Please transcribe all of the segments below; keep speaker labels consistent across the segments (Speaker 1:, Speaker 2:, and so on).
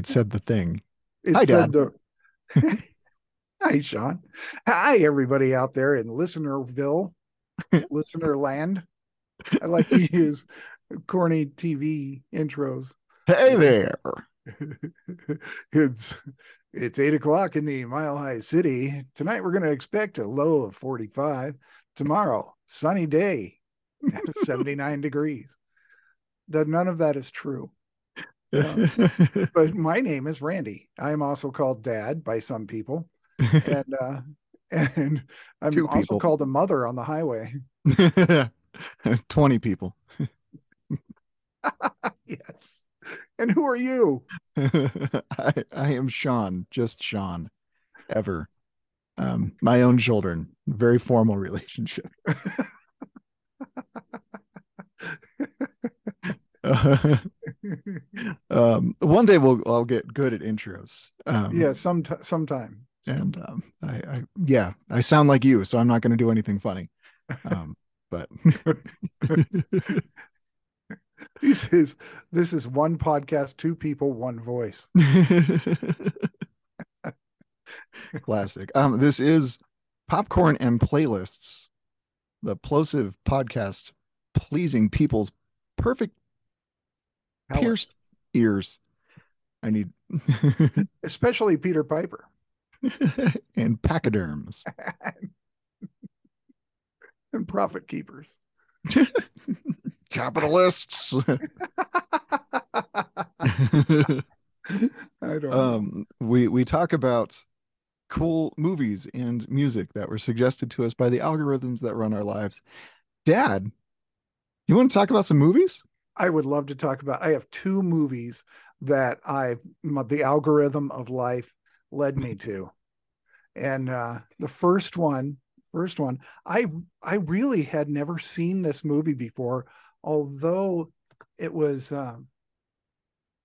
Speaker 1: It said the thing.
Speaker 2: It
Speaker 1: Hi,
Speaker 2: said the Hi, Sean. Hi, everybody out there in listenerville, listener land. I like to use corny TV intros.
Speaker 1: Hey there.
Speaker 2: it's it's eight o'clock in the Mile High City. Tonight we're going to expect a low of 45. Tomorrow, sunny day, 79 degrees. That none of that is true. But my name is Randy. I am also called Dad by some people, and uh, and I'm
Speaker 1: Two
Speaker 2: also
Speaker 1: people.
Speaker 2: called a mother on the highway.
Speaker 1: 20 people.
Speaker 2: yes. And who are you?
Speaker 1: I, I am Sean, just Sean, ever. Um, my own children, very formal relationship. Um, one day we'll I'll get good at intros. Um,
Speaker 2: yeah, some sometime.
Speaker 1: and um, I, I yeah, I sound like you, so I'm not going to do anything funny. Um, but
Speaker 2: This is this is one podcast, two people, one voice.
Speaker 1: classic. Um, this is popcorn and playlists, the plosive podcast, pleasing people's perfect pierced ears. I need
Speaker 2: especially Peter Piper.
Speaker 1: and pachyderms.
Speaker 2: and profit keepers.
Speaker 1: Capitalists.
Speaker 2: I don't know.
Speaker 1: um, we we talk about cool movies and music that were suggested to us by the algorithms that run our lives. Dad, you want to talk about some movies?
Speaker 2: I would love to talk about. I have two movies that I the algorithm of life led me to, and uh, the first one, first one, I I really had never seen this movie before, although it was um,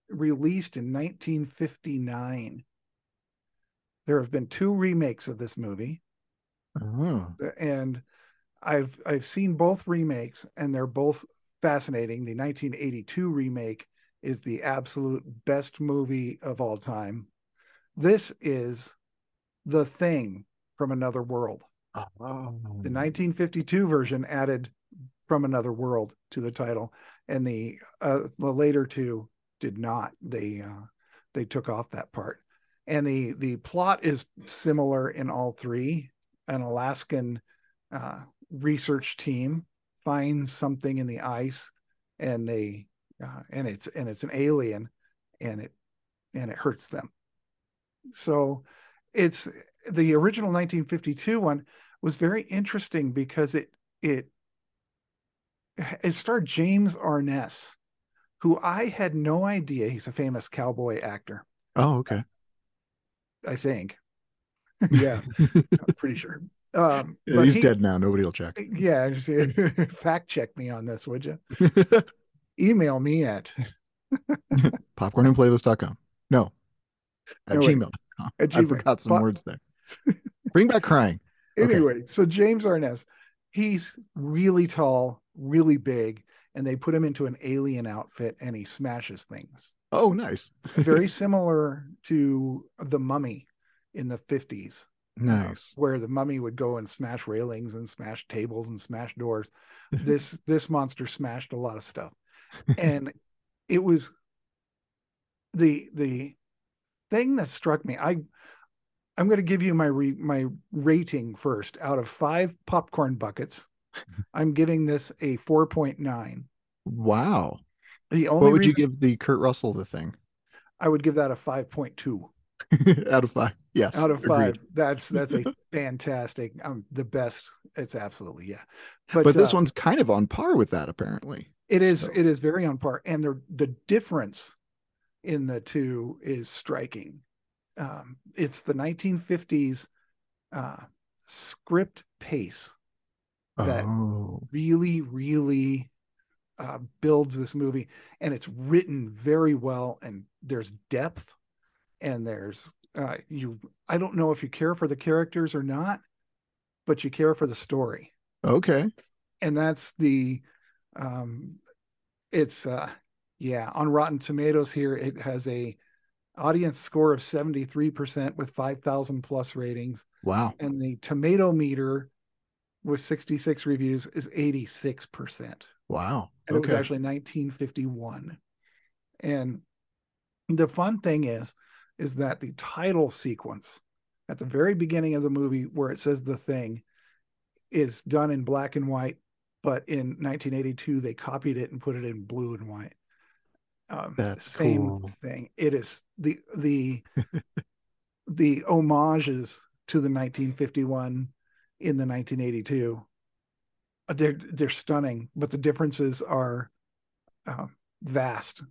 Speaker 2: released in 1959. There have been two remakes of this movie
Speaker 1: Oh,
Speaker 2: and I've I've seen both remakes and they're both fascinating. The 1982 remake is the absolute best movie of all time. This is The Thing from Another World.
Speaker 1: oh.
Speaker 2: The 1952 version added From Another World to the title and the uh, the later two did not. They uh, they took off that part. And the the plot is similar in all three an Alaskan uh, research team finds something in the ice, and they uh, and it's and it's an alien, and it and it hurts them. So it's the original 1952 one was very interesting because it it it starred James Arness, who I had no idea he's a famous cowboy actor.
Speaker 1: Oh, okay.
Speaker 2: I think. yeah, I'm pretty sure. Um,
Speaker 1: Yeah, he's
Speaker 2: he-
Speaker 1: dead now. Nobody will check.
Speaker 2: Yeah, just, fact check me on this, would you? Email me at
Speaker 1: Popcornandplaylist.com. No, at
Speaker 2: No,
Speaker 1: gmail.com.
Speaker 2: At
Speaker 1: I
Speaker 2: Gmail.
Speaker 1: forgot some
Speaker 2: Pop-
Speaker 1: words there. Bring back crying. Okay.
Speaker 2: anyway. So James Arness, he's really tall, really big, and they put him into an alien outfit, and he smashes things.
Speaker 1: Oh, nice.
Speaker 2: Very similar to the Mummy in the fifties.
Speaker 1: Nice.
Speaker 2: where the mummy would go and smash railings and smash tables and smash doors. This this monster smashed a lot of stuff. And it was the the thing that struck me. I I'm going to give you my re, my rating first. Out of 5 popcorn buckets, I'm giving this a 4.9.
Speaker 1: Wow.
Speaker 2: The only
Speaker 1: What would you give the Kurt Russell the thing?
Speaker 2: I would give that a 5.2
Speaker 1: out of five. Yes.
Speaker 2: out of
Speaker 1: agreed.
Speaker 2: 5. That's that's a fantastic um the best. It's absolutely yeah.
Speaker 1: But, this
Speaker 2: uh,
Speaker 1: one's kind of on par with that, apparently.
Speaker 2: It is
Speaker 1: So-
Speaker 2: it is very on par, and the the difference in the two is striking. Um, it's the 1950s uh, script pace that
Speaker 1: Oh.
Speaker 2: really, really uh, builds this movie, and it's written very well, and there's depth, and there's uh, you. I don't know if you care for the characters or not, but you care for the story
Speaker 1: Okay.
Speaker 2: and that's the um it's uh yeah on rotten tomatoes here it has a audience score of 73% with 5,000 plus ratings.
Speaker 1: Wow.
Speaker 2: And the tomato meter with 66 reviews is 86%.
Speaker 1: Wow.
Speaker 2: And it was actually 1951. And the fun thing is, is that the title sequence at the very beginning of the movie where it says the thing is done in black and white, but in 1982 they copied it and put it in blue and white. Um,
Speaker 1: That's
Speaker 2: same
Speaker 1: cool.
Speaker 2: thing. It is the the the homages to the 1951 in the 1982. uh, They're they're stunning, but the differences are uh, vast.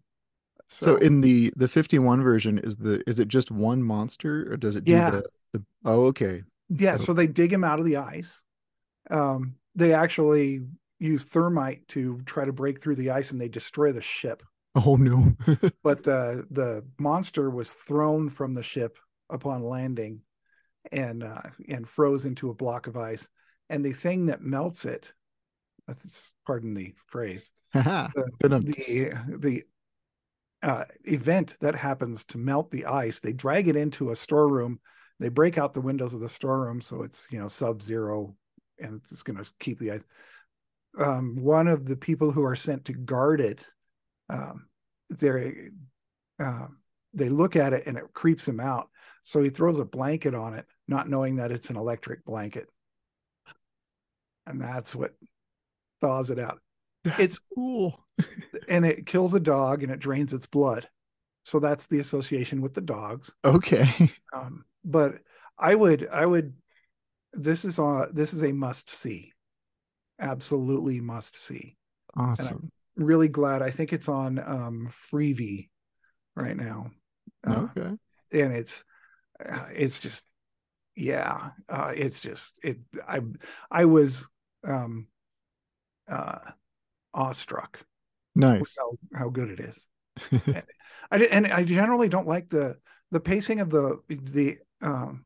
Speaker 1: So, in the the 51 version is the is it just one monster or does it do
Speaker 2: Yeah.
Speaker 1: the, the oh okay.
Speaker 2: Yeah,
Speaker 1: So-
Speaker 2: so, they dig him out of the ice. Um, they actually use thermite to try to break through the ice and they destroy the ship.
Speaker 1: Oh no.
Speaker 2: But the the monster was thrown from the ship upon landing and uh, and froze into a block of ice. And the thing that melts it, that's pardon the phrase, the the the uh, event that happens to melt the ice, they drag it into a storeroom. They break out the windows of the storeroom so it's you know sub zero and it's going to keep the ice. Um, one of the people who are sent to guard it, um, they uh, they look at it and it creeps him out. So he throws a blanket on it, not knowing that it's an electric blanket, and that's what thaws it out. It's
Speaker 1: cool.
Speaker 2: and it kills a dog and it drains its blood. So that's the association with the dogs.
Speaker 1: Okay.
Speaker 2: Um, but I would, I would, this is on, this is a must see, absolutely must see.
Speaker 1: Awesome.
Speaker 2: Really glad. I think it's on um, Freevee right now, uh,
Speaker 1: Okay.
Speaker 2: and it's, uh, it's just, yeah, uh, it's just it. I, I was um, uh, awestruck
Speaker 1: Nice.
Speaker 2: how, how good it is. I did, and I generally don't like the the pacing of the the um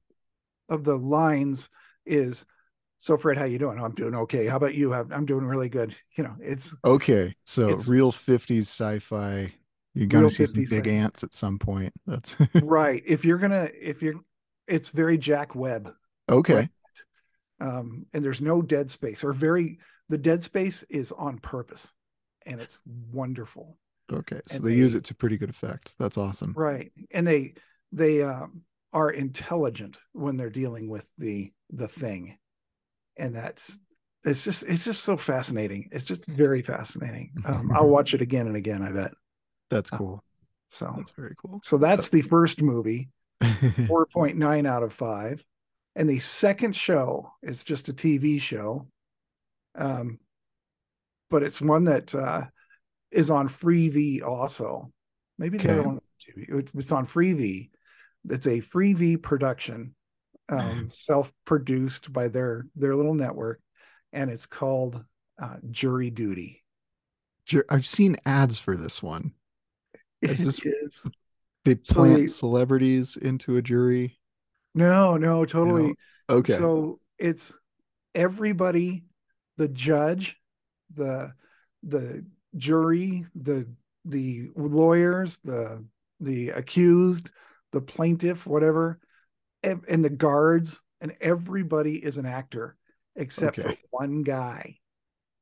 Speaker 2: of the lines is so Fred, how you doing? Oh, I'm doing okay. How about you? I'm doing really good. You know, it's
Speaker 1: Okay. So
Speaker 2: It's-
Speaker 1: real 50s sci-fi. You're gonna see some big ants at some point. That's
Speaker 2: right. If you're gonna if you're it's very Jack Webb.
Speaker 1: okay.
Speaker 2: Um, and there's no dead space or very the dead space is on purpose and it's wonderful.
Speaker 1: Okay. So
Speaker 2: and
Speaker 1: they use it to pretty good effect. That's awesome.
Speaker 2: right and they they um, are intelligent when they're dealing with the the thing and that's it's just it's just so fascinating it's just very fascinating um, i'll watch it again and again i bet
Speaker 1: That's
Speaker 2: Uh,
Speaker 1: cool.
Speaker 2: so
Speaker 1: That's very cool.
Speaker 2: so that's the first movie 4.9 out of 5 and the second show is just a tv show um but it's one that uh is on freevee also. Maybe the other one's it- it's on freevee. It's a freevee production um self-produced by their their little network and it's called uh jury duty.
Speaker 1: I've seen ads for this one. Is this-
Speaker 2: is-
Speaker 1: They
Speaker 2: So
Speaker 1: plant
Speaker 2: they-
Speaker 1: celebrities into a jury.
Speaker 2: no no totally.
Speaker 1: Okay.
Speaker 2: So it's everybody, the judge, the the jury, the the lawyers, the the accused, the plaintiff, whatever, ev- and the guards, and everybody is an actor except for one guy.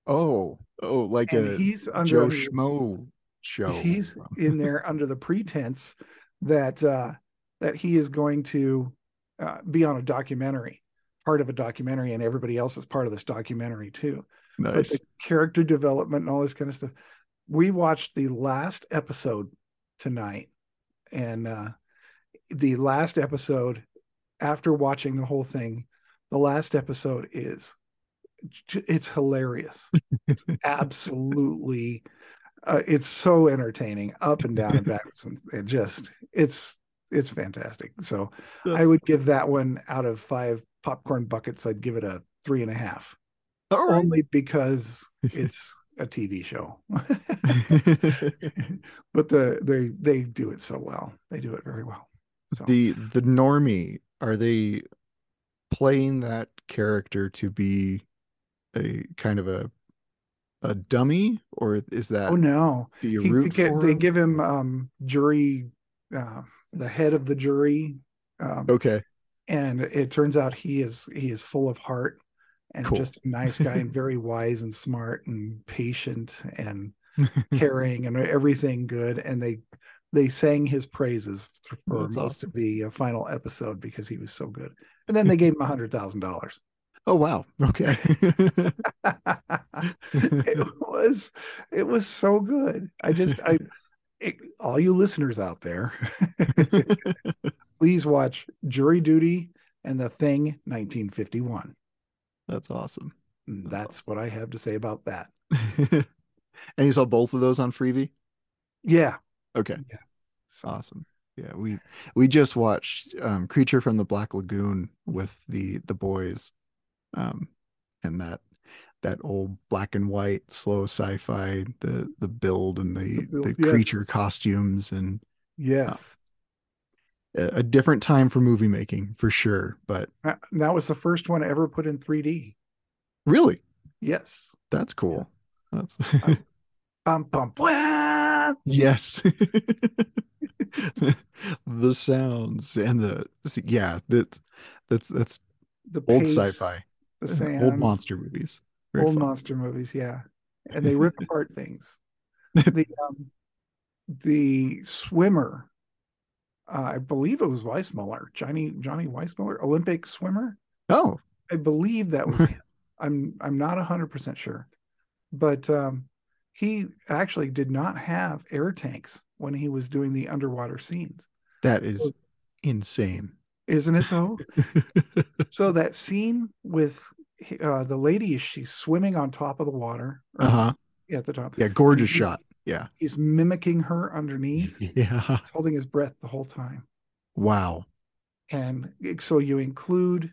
Speaker 1: oh, oh, like
Speaker 2: And
Speaker 1: a
Speaker 2: he's under
Speaker 1: Joe
Speaker 2: under-
Speaker 1: Schmo show.
Speaker 2: he's in there under the pretense that uh that he is going to uh, be on a documentary part of a documentary and everybody else is part of this documentary too. But
Speaker 1: nice.
Speaker 2: the character development and all this kind of stuff. We watched the last episode tonight and uh the last episode after watching the whole thing the last episode is it's hilarious. It's absolutely uh, it's so entertaining up and down and backwards and just it's it's fantastic. So i
Speaker 1: That's-
Speaker 2: would give that one out of five popcorn buckets i'd give it a three and a half.
Speaker 1: Right.
Speaker 2: only because it's a tv show. But the they they do it so well. They do it very well. So.
Speaker 1: The the normie are they playing that character to be a kind of a a dummy? Or is that
Speaker 2: oh no. he, get- they give him um jury uh the head of the jury. Um,
Speaker 1: Okay.
Speaker 2: And it turns out he is he is full of heart and
Speaker 1: Cool.
Speaker 2: just a nice guy and very wise and smart and patient and caring and everything good and they they sang his praises for
Speaker 1: That's
Speaker 2: most
Speaker 1: awesome.
Speaker 2: of the uh, final episode because he was so good and then they gave him a hundred thousand dollars
Speaker 1: oh wow. Okay.
Speaker 2: it was it was so good i just i all you listeners out there please watch jury duty and the thing 1951
Speaker 1: That's awesome.
Speaker 2: And
Speaker 1: That's
Speaker 2: that's what i have to say about that
Speaker 1: and you saw both of those on Freevee?
Speaker 2: yeah
Speaker 1: Okay. Yeah.
Speaker 2: So
Speaker 1: Awesome. Yeah, we we just watched um Creature from the Black Lagoon with the the boys. Um and that that old black and white slow sci-fi, the the build and the
Speaker 2: The build,
Speaker 1: the
Speaker 2: yes.
Speaker 1: creature costumes and
Speaker 2: yes
Speaker 1: a, a different time for movie making for sure. But
Speaker 2: Uh, that was the first one I ever put in 3d
Speaker 1: really,
Speaker 2: yes
Speaker 1: that's cool. That's
Speaker 2: bum, bum,
Speaker 1: yes. the sounds and the yeah, that's that's that's
Speaker 2: the
Speaker 1: old
Speaker 2: pace,
Speaker 1: sci-fi.
Speaker 2: the
Speaker 1: old monster movies. Very
Speaker 2: old
Speaker 1: fun.
Speaker 2: monster movies yeah. And they rip apart things. The um the swimmer uh, i believe it was weissmuller johnny johnny weissmuller olympic swimmer?
Speaker 1: Oh,
Speaker 2: i believe that was him. I'm i'm not 100% sure. But um he actually did not have air tanks when he was doing the underwater scenes.
Speaker 1: That is insane.
Speaker 2: isn't it though? So that scene with uh, the lady is she's swimming on top of the water
Speaker 1: Uh-huh.
Speaker 2: Yeah, at the top
Speaker 1: Yeah, gorgeous shot. Yeah.
Speaker 2: he's mimicking her underneath
Speaker 1: Yeah.
Speaker 2: He's holding his breath the whole time
Speaker 1: Wow.
Speaker 2: and so you include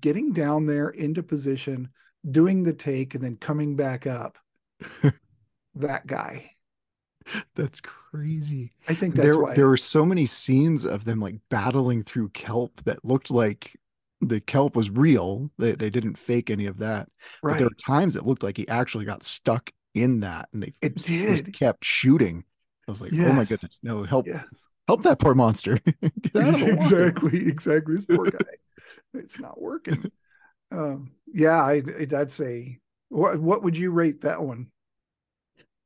Speaker 2: getting down there into position doing the take and then coming back up that guy
Speaker 1: That's crazy.
Speaker 2: i think that's
Speaker 1: There
Speaker 2: why
Speaker 1: there were so many scenes of them like battling through kelp that looked like the kelp was real. They they didn't fake any of that. But
Speaker 2: right
Speaker 1: there were times it looked like he actually got stuck in that and they
Speaker 2: It
Speaker 1: just
Speaker 2: did.
Speaker 1: kept shooting. I was like, oh my goodness, no, help
Speaker 2: yes
Speaker 1: help that poor monster. Get out of the
Speaker 2: exactly exactly this poor guy it's not working um yeah i i'd say what what would you rate that one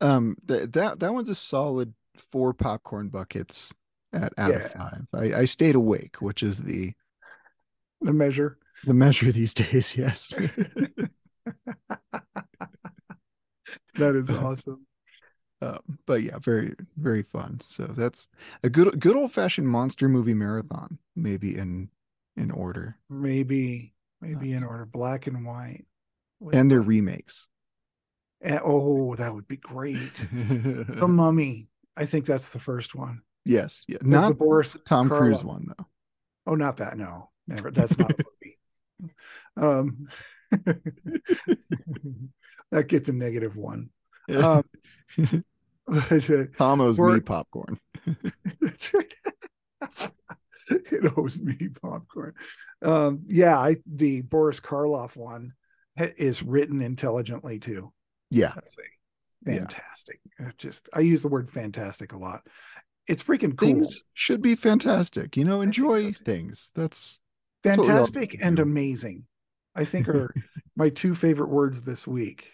Speaker 1: Um, th- that that one's a solid four popcorn buckets at out
Speaker 2: Yeah.
Speaker 1: of five. I, I stayed awake, which is the
Speaker 2: the measure
Speaker 1: the measure these days. Yes.
Speaker 2: that is awesome
Speaker 1: uh, but yeah, very very fun. So that's a good good old fashioned monster movie marathon, maybe in in order,
Speaker 2: maybe maybe in order black and white with
Speaker 1: and their
Speaker 2: the-
Speaker 1: remakes.
Speaker 2: and- oh that would be great the mummy i think that's the first one
Speaker 1: yes, yeah,
Speaker 2: That's
Speaker 1: not
Speaker 2: the boris
Speaker 1: Tom Cruise one though.
Speaker 2: oh not that no never that's not a movie um that gets a negative one um but, uh,
Speaker 1: Tom owes me popcorn.
Speaker 2: That's right. it owes me popcorn. Um, yeah, I the Boris Karloff one ha- is written intelligently too.
Speaker 1: Yeah,
Speaker 2: a
Speaker 1: Yeah.
Speaker 2: fantastic. Just I use the word fantastic a lot. It's freaking cool.
Speaker 1: things should be fantastic. You know,
Speaker 2: think so,
Speaker 1: enjoy things. That's that's what we all
Speaker 2: fantastic and amazing. I think are my two favorite words this week.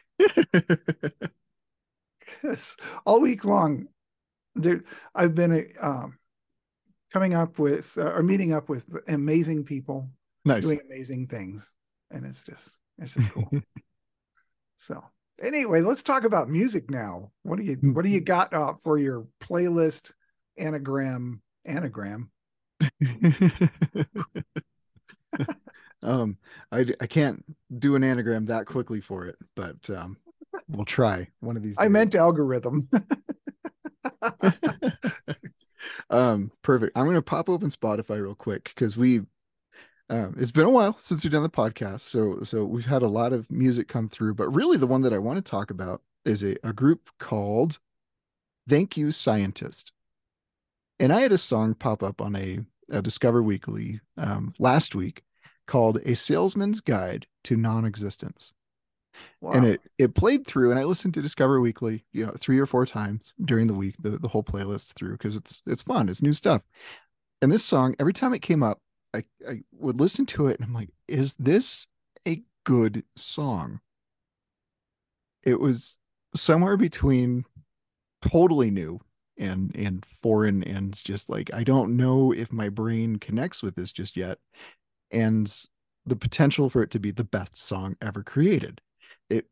Speaker 2: Yes, all week long, there I've been um, coming up with uh, or meeting up with amazing people
Speaker 1: nice.
Speaker 2: doing amazing things, and it's just it's just cool. so anyway, let's talk about music now. What do you what do you got uh, for your playlist anagram anagram?
Speaker 1: um, I I can't do an anagram that quickly for it, but um, we'll try one of these.
Speaker 2: I meant algorithm.
Speaker 1: um, perfect. I'm gonna pop open Spotify real quick because we. Um, it's been a while since we've done the podcast, so so we've had a lot of music come through. But really, the one that I want to talk about is a, a group called "Thank You Scientist," and I had a song pop up on a, a Discover Weekly um, last week called "A Salesman's Guide to Non-Existence."
Speaker 2: wow.
Speaker 1: and it it played through and i listened to discover weekly you know three or four times during the week the, the whole playlist through because it's it's fun it's new stuff And this song, every time it came up, I, I would listen to it and I'm like, is this a good song? It was somewhere between totally new and and foreign and just like I don't know if my brain connects with this just yet. And the potential for it to be the best song ever created. It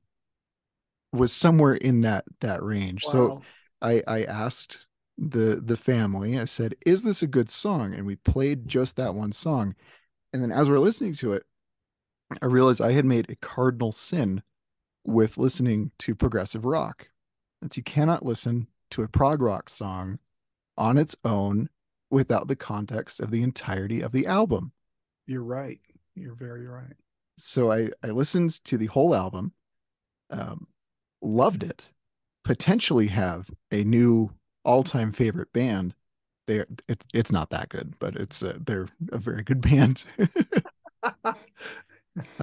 Speaker 1: was somewhere in that that range. Wow. So I I asked the the family. I said, "Is this a good song?" And we played just that one song. And then as we're listening to it, I realized I had made a cardinal sin with listening to progressive rock. That you cannot listen to a prog rock song on its own without the context of the entirety of the album.
Speaker 2: You're right. You're very right.
Speaker 1: So I I listened to the whole album, um, loved it, potentially have a new all-time favorite band they it, it's not that good but it's uh, they're a very good band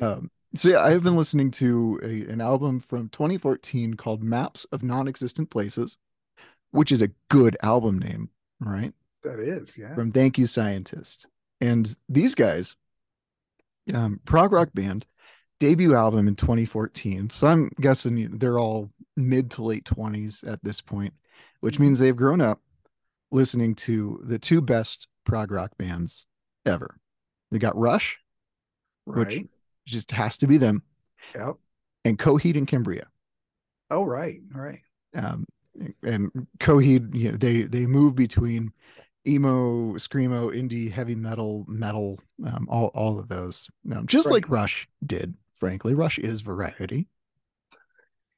Speaker 1: um, so yeah i've been listening to a, an album from 2014 called maps of non-existent places which is a good album name right
Speaker 2: that is yeah
Speaker 1: from thank you scientist and these guys um prog rock band debut album in 2014 so i'm guessing they're all mid to late 20s at this point which means they've grown up listening to the two best prog rock bands ever. They got Rush, right. which just has to be them.
Speaker 2: Yep.
Speaker 1: And Coheed and Cambria.
Speaker 2: Oh, right, right.
Speaker 1: Um, and Coheed, you know, they they move between emo, screamo, indie, heavy metal, metal, um, all all of those. Um, just right. like Rush did. Frankly, Rush is variety.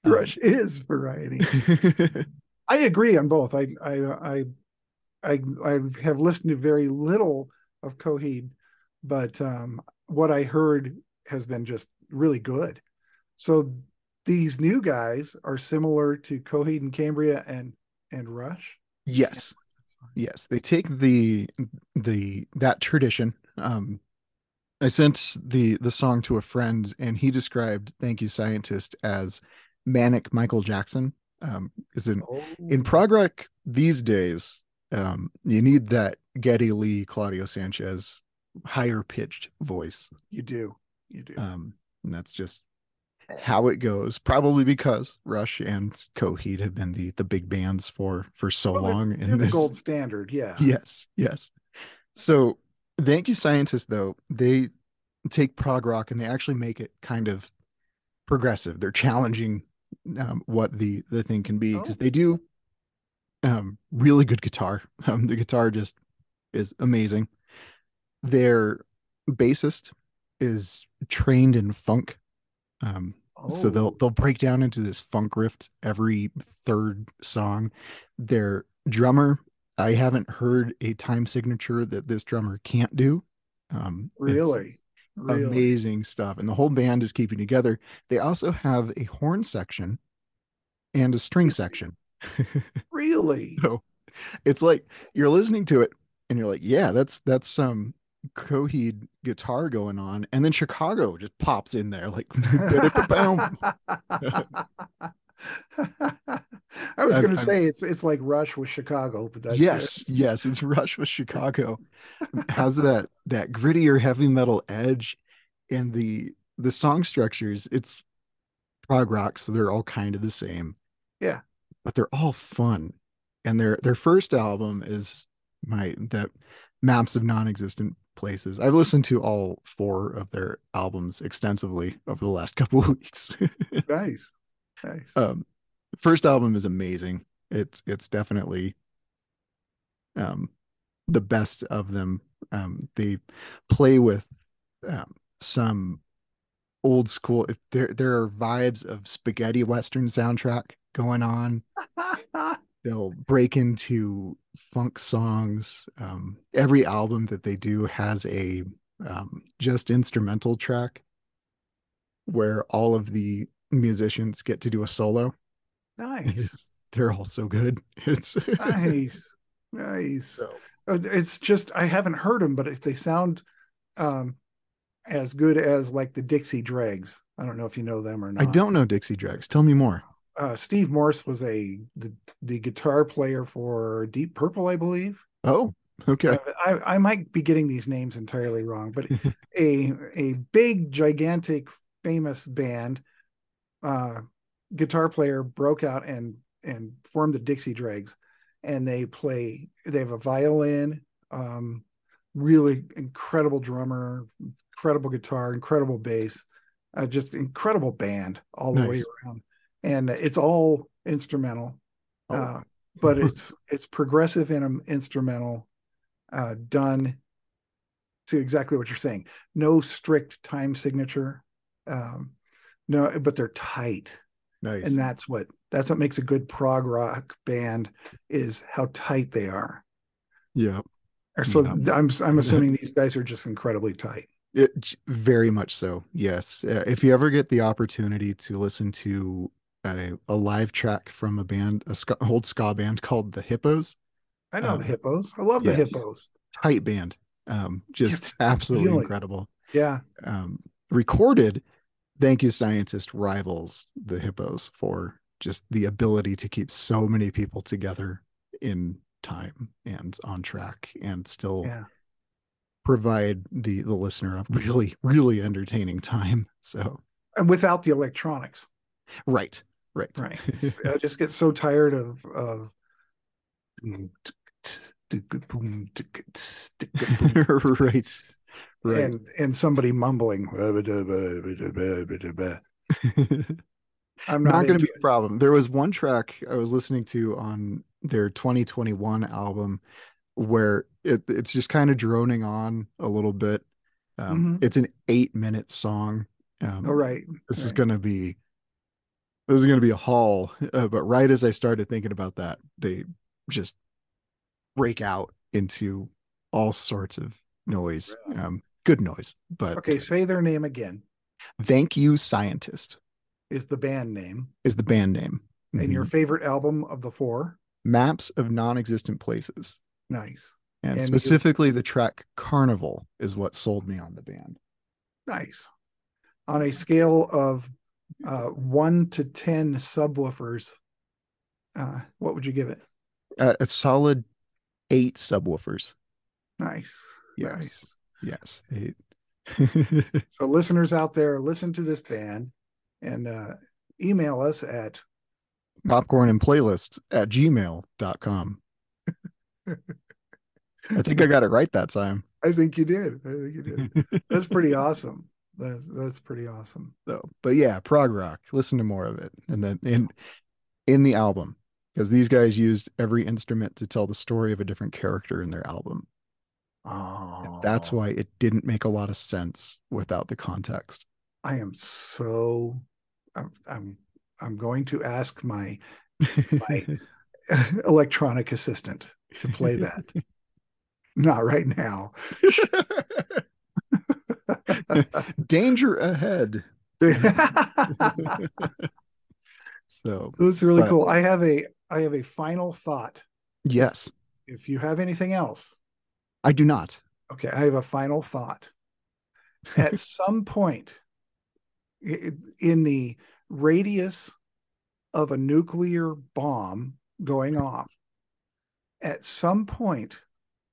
Speaker 2: Rush um, is variety. I agree on both. I I I I, I have listened to very little of Coheed, but um, what I heard has been just really good. So these new guys are similar to Coheed and Cambria and and Rush.
Speaker 1: Yes, yes, they take the the that tradition. Um, I sent the the song to a friend, and he described "Thank You, Scientist" as manic Michael Jackson um is in oh. in prog rock these days um you need that geddy lee claudio sanchez higher pitched voice
Speaker 2: you do you do
Speaker 1: um and that's just how it goes probably because rush and coheed have been the the big bands for for so well, long
Speaker 2: they're, they're this... the gold standard yeah
Speaker 1: yes yes so thank you scientists though they take prog rock and they actually make it kind of progressive they're challenging um, what the the thing can be because oh. they do um, really good guitar. Um, the guitar just is amazing. Their bassist is trained in funk. Um, oh. so they'll they'll break down into this funk riff every third song. Their drummer, I haven't heard a time signature that this drummer can't do. Um,
Speaker 2: really?
Speaker 1: Really? amazing stuff and the whole band is keeping together they also have a horn section and a string section
Speaker 2: really
Speaker 1: so it's like you're listening to it and you're like yeah that's that's some coheed guitar going on and then chicago just pops in there like
Speaker 2: I was going to say it's it's like Rush with Chicago, but that's
Speaker 1: yes, it. yes, it's Rush with Chicago. Has that that grittier heavy metal edge, and the the song structures. It's prog rock, so they're all kind of the same.
Speaker 2: Yeah,
Speaker 1: but they're all fun. And their their first album is my that maps of non-existent places. I've listened to all four of their albums extensively over the last couple of weeks.
Speaker 2: nice. Nice.
Speaker 1: Um, first album is amazing. It's it's definitely um the best of them. Um, they play with um, some old school. There there are vibes of spaghetti western soundtrack going on. They'll break into funk songs. Um, every album that they do has a um, just instrumental track where all of the musicians get to do a solo.
Speaker 2: Nice.
Speaker 1: They're all so good. It's
Speaker 2: nice, nice. So. Uh, it's just I haven't heard them, but they sound um, as good as like the Dixie Dregs. I don't know if you know them or not.
Speaker 1: I don't know Dixie Dregs. Tell me more.
Speaker 2: Uh, Steve Morse was a the, the guitar player for Deep Purple, I believe.
Speaker 1: Oh, Okay.
Speaker 2: I, I might be getting these names entirely wrong, but a a big, gigantic, famous band uh, guitar player broke out and and formed the Dixie Dregs, and they play. They have a violin, um, really incredible drummer, incredible guitar, incredible bass, uh, just incredible band all the nice. way around, and it's all instrumental. Oh. Uh, but it's it's progressive and instrumental uh, done to exactly what you're saying. No strict time signature. Um, no, but they're tight.
Speaker 1: Nice.
Speaker 2: And that's what that's what makes a good prog rock band is how tight they are.
Speaker 1: Yeah.
Speaker 2: So yeah. I'm I'm assuming these guys are just incredibly tight.
Speaker 1: It, very much so. Yes. Uh, if you ever get the opportunity to listen to a, a live track from a band, a ska, old ska band called the Hippos,
Speaker 2: I know um, the hippos. I love yes. the hippos.
Speaker 1: Tight band. Um, just absolutely incredible.
Speaker 2: Yeah.
Speaker 1: Um, recorded, thank you, scientist rivals the hippos for just the ability to keep so many people together in time and on track and still
Speaker 2: yeah.
Speaker 1: provide the the listener a really really entertaining time so
Speaker 2: and without the electronics
Speaker 1: right right.
Speaker 2: Right. I just get so tired of of
Speaker 1: right
Speaker 2: right. and and somebody mumbling.
Speaker 1: I'm not, not going to be a problem. There was one track i was listening to on their 2021 album where it, it's just kind of droning on a little bit. Um, mm-hmm. it's an eight minute song.
Speaker 2: Um, oh, right.
Speaker 1: this
Speaker 2: right.
Speaker 1: is going to be this is going to be a haul uh, but right as i started thinking about that they just break out into all sorts of noise. Um, good noise, but
Speaker 2: okay. Say their name again.
Speaker 1: Thank you, scientist.
Speaker 2: Is the band name?
Speaker 1: Is the band name?
Speaker 2: And mm-hmm. your favorite album of the four?
Speaker 1: Maps of non-existent places.
Speaker 2: Nice.
Speaker 1: And, and specifically, the track "Carnival" is what sold me on the band.
Speaker 2: Nice. On a scale of uh, one to ten subwoofers, uh, what would you give it?
Speaker 1: Uh, a solid eight subwoofers.
Speaker 2: Nice.
Speaker 1: Yes. Nice. Yes.
Speaker 2: so listeners out there, listen to this band and uh, email us at
Speaker 1: popcorn and playlist at gmail.com. I think I got it right that time.
Speaker 2: I think you did. I think you did. That's pretty awesome. That's that's pretty awesome.
Speaker 1: So, but yeah, prog rock. Listen to more of it, and then in in the album, because these guys used every instrument to tell the story of a different character in their album.
Speaker 2: Oh,
Speaker 1: that's why it didn't make a lot of sense without the context.
Speaker 2: I am so I'm I'm, I'm going to ask my my electronic assistant to play that. Not right now.
Speaker 1: Danger ahead. so
Speaker 2: that's really but, cool. I have a I have a final thought.
Speaker 1: Yes.
Speaker 2: If you have anything else,
Speaker 1: I do not.
Speaker 2: Okay, I have a final thought. At some point in the radius of a nuclear bomb going off, at some point,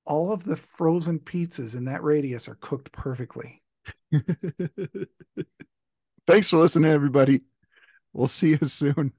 Speaker 2: all of the frozen pizzas in that radius are cooked perfectly.
Speaker 1: Thanks for listening, everybody. We'll see you soon.